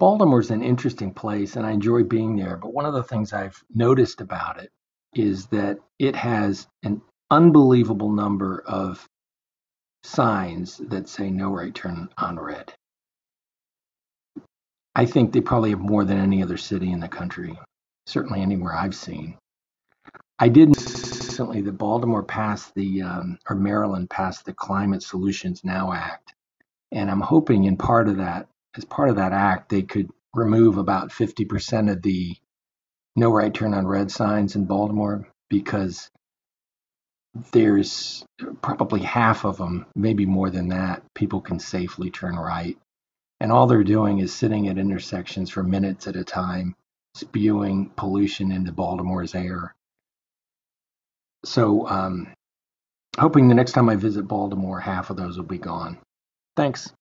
Baltimore's an interesting place and I enjoy being there, but one of the things I've noticed about it is that it has an unbelievable number of signs that say no right turn on red. I think they probably have more than any other city in the country, certainly anywhere I've seen. I did recently that Baltimore passed the, um, or Maryland passed the Climate Solutions Now Act. And I'm hoping in part of that, as part of that act, they could remove about 50% of the no right turn on red signs in Baltimore because there's probably half of them, maybe more than that, people can safely turn right. And all they're doing is sitting at intersections for minutes at a time, spewing pollution into Baltimore's air. So, um, hoping the next time I visit Baltimore, half of those will be gone. Thanks.